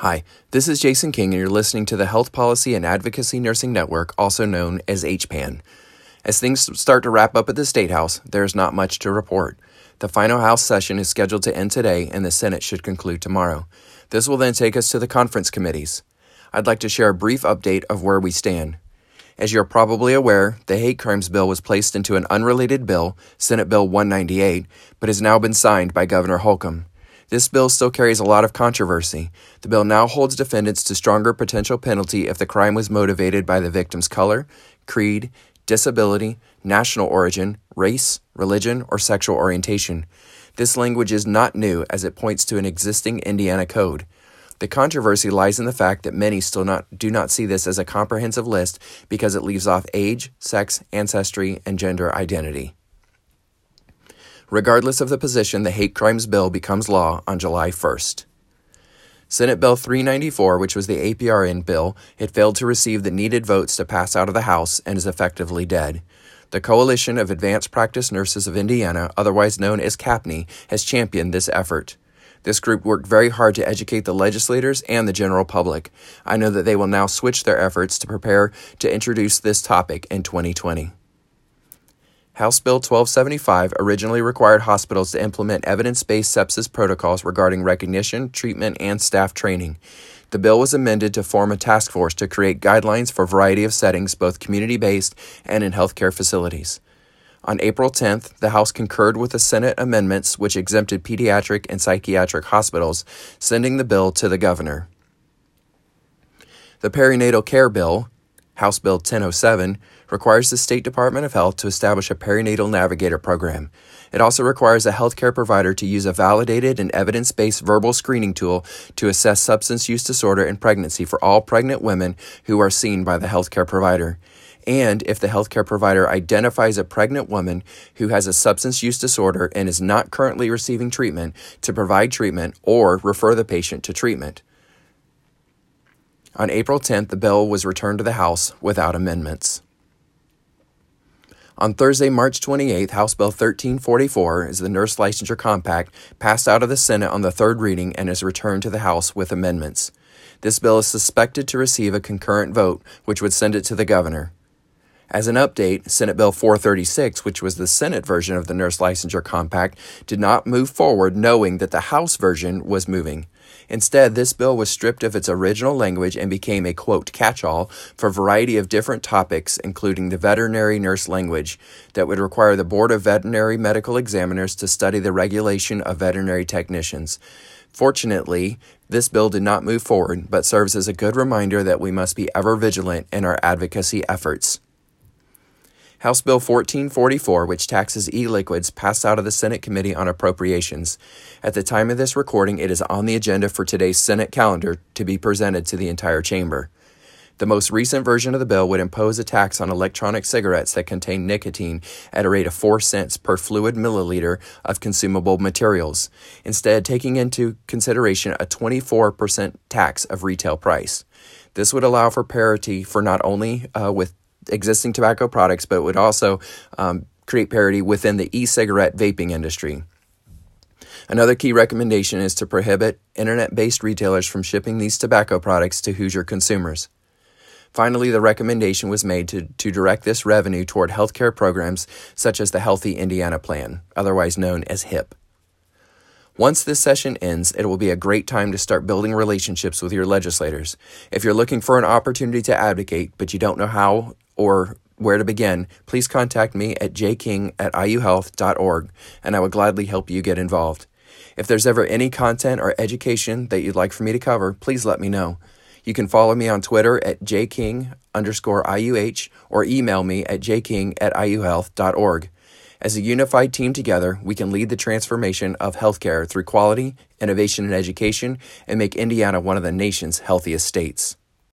Hi, this is Jason King, and you're listening to the Health Policy and Advocacy Nursing Network, also known as HPAN. As things start to wrap up at the State House, there is not much to report. The final House session is scheduled to end today, and the Senate should conclude tomorrow. This will then take us to the conference committees. I'd like to share a brief update of where we stand. As you're probably aware, the hate crimes bill was placed into an unrelated bill, Senate Bill 198, but has now been signed by Governor Holcomb. This bill still carries a lot of controversy. The bill now holds defendants to stronger potential penalty if the crime was motivated by the victim's color, creed, disability, national origin, race, religion, or sexual orientation. This language is not new as it points to an existing Indiana code. The controversy lies in the fact that many still not, do not see this as a comprehensive list because it leaves off age, sex, ancestry, and gender identity. Regardless of the position, the hate crimes bill becomes law on July 1st. Senate Bill 394, which was the APRN bill, had failed to receive the needed votes to pass out of the House and is effectively dead. The Coalition of Advanced Practice Nurses of Indiana, otherwise known as CAPNI, has championed this effort. This group worked very hard to educate the legislators and the general public. I know that they will now switch their efforts to prepare to introduce this topic in 2020. House Bill 1275 originally required hospitals to implement evidence based sepsis protocols regarding recognition, treatment, and staff training. The bill was amended to form a task force to create guidelines for a variety of settings, both community based and in healthcare facilities. On April 10th, the House concurred with the Senate amendments which exempted pediatric and psychiatric hospitals, sending the bill to the governor. The Perinatal Care Bill, House Bill 1007, requires the State Department of Health to establish a perinatal navigator program. It also requires a healthcare provider to use a validated and evidence based verbal screening tool to assess substance use disorder in pregnancy for all pregnant women who are seen by the healthcare provider. And if the healthcare provider identifies a pregnant woman who has a substance use disorder and is not currently receiving treatment, to provide treatment or refer the patient to treatment. On April 10th, the bill was returned to the House without amendments. On Thursday, March 28th, House Bill 1344 is the Nurse Licensure Compact, passed out of the Senate on the third reading and is returned to the House with amendments. This bill is suspected to receive a concurrent vote, which would send it to the governor. As an update, Senate Bill 436, which was the Senate version of the Nurse Licensure Compact, did not move forward knowing that the House version was moving. Instead, this bill was stripped of its original language and became a quote catch all for a variety of different topics, including the veterinary nurse language, that would require the Board of Veterinary Medical Examiners to study the regulation of veterinary technicians. Fortunately, this bill did not move forward, but serves as a good reminder that we must be ever vigilant in our advocacy efforts. House Bill 1444, which taxes e liquids, passed out of the Senate Committee on Appropriations. At the time of this recording, it is on the agenda for today's Senate calendar to be presented to the entire chamber. The most recent version of the bill would impose a tax on electronic cigarettes that contain nicotine at a rate of 4 cents per fluid milliliter of consumable materials, instead, taking into consideration a 24% tax of retail price. This would allow for parity for not only uh, with existing tobacco products, but would also um, create parity within the e cigarette vaping industry. Another key recommendation is to prohibit internet based retailers from shipping these tobacco products to Hoosier consumers. Finally, the recommendation was made to, to direct this revenue toward healthcare programs such as the Healthy Indiana Plan, otherwise known as HIP. Once this session ends, it will be a great time to start building relationships with your legislators. If you're looking for an opportunity to advocate, but you don't know how or where to begin, please contact me at jking at iuhealth.org and I would gladly help you get involved. If there's ever any content or education that you'd like for me to cover, please let me know. You can follow me on Twitter at jking underscore IUH or email me at jking at iuhealth.org. As a unified team together, we can lead the transformation of healthcare through quality, innovation, and education and make Indiana one of the nation's healthiest states.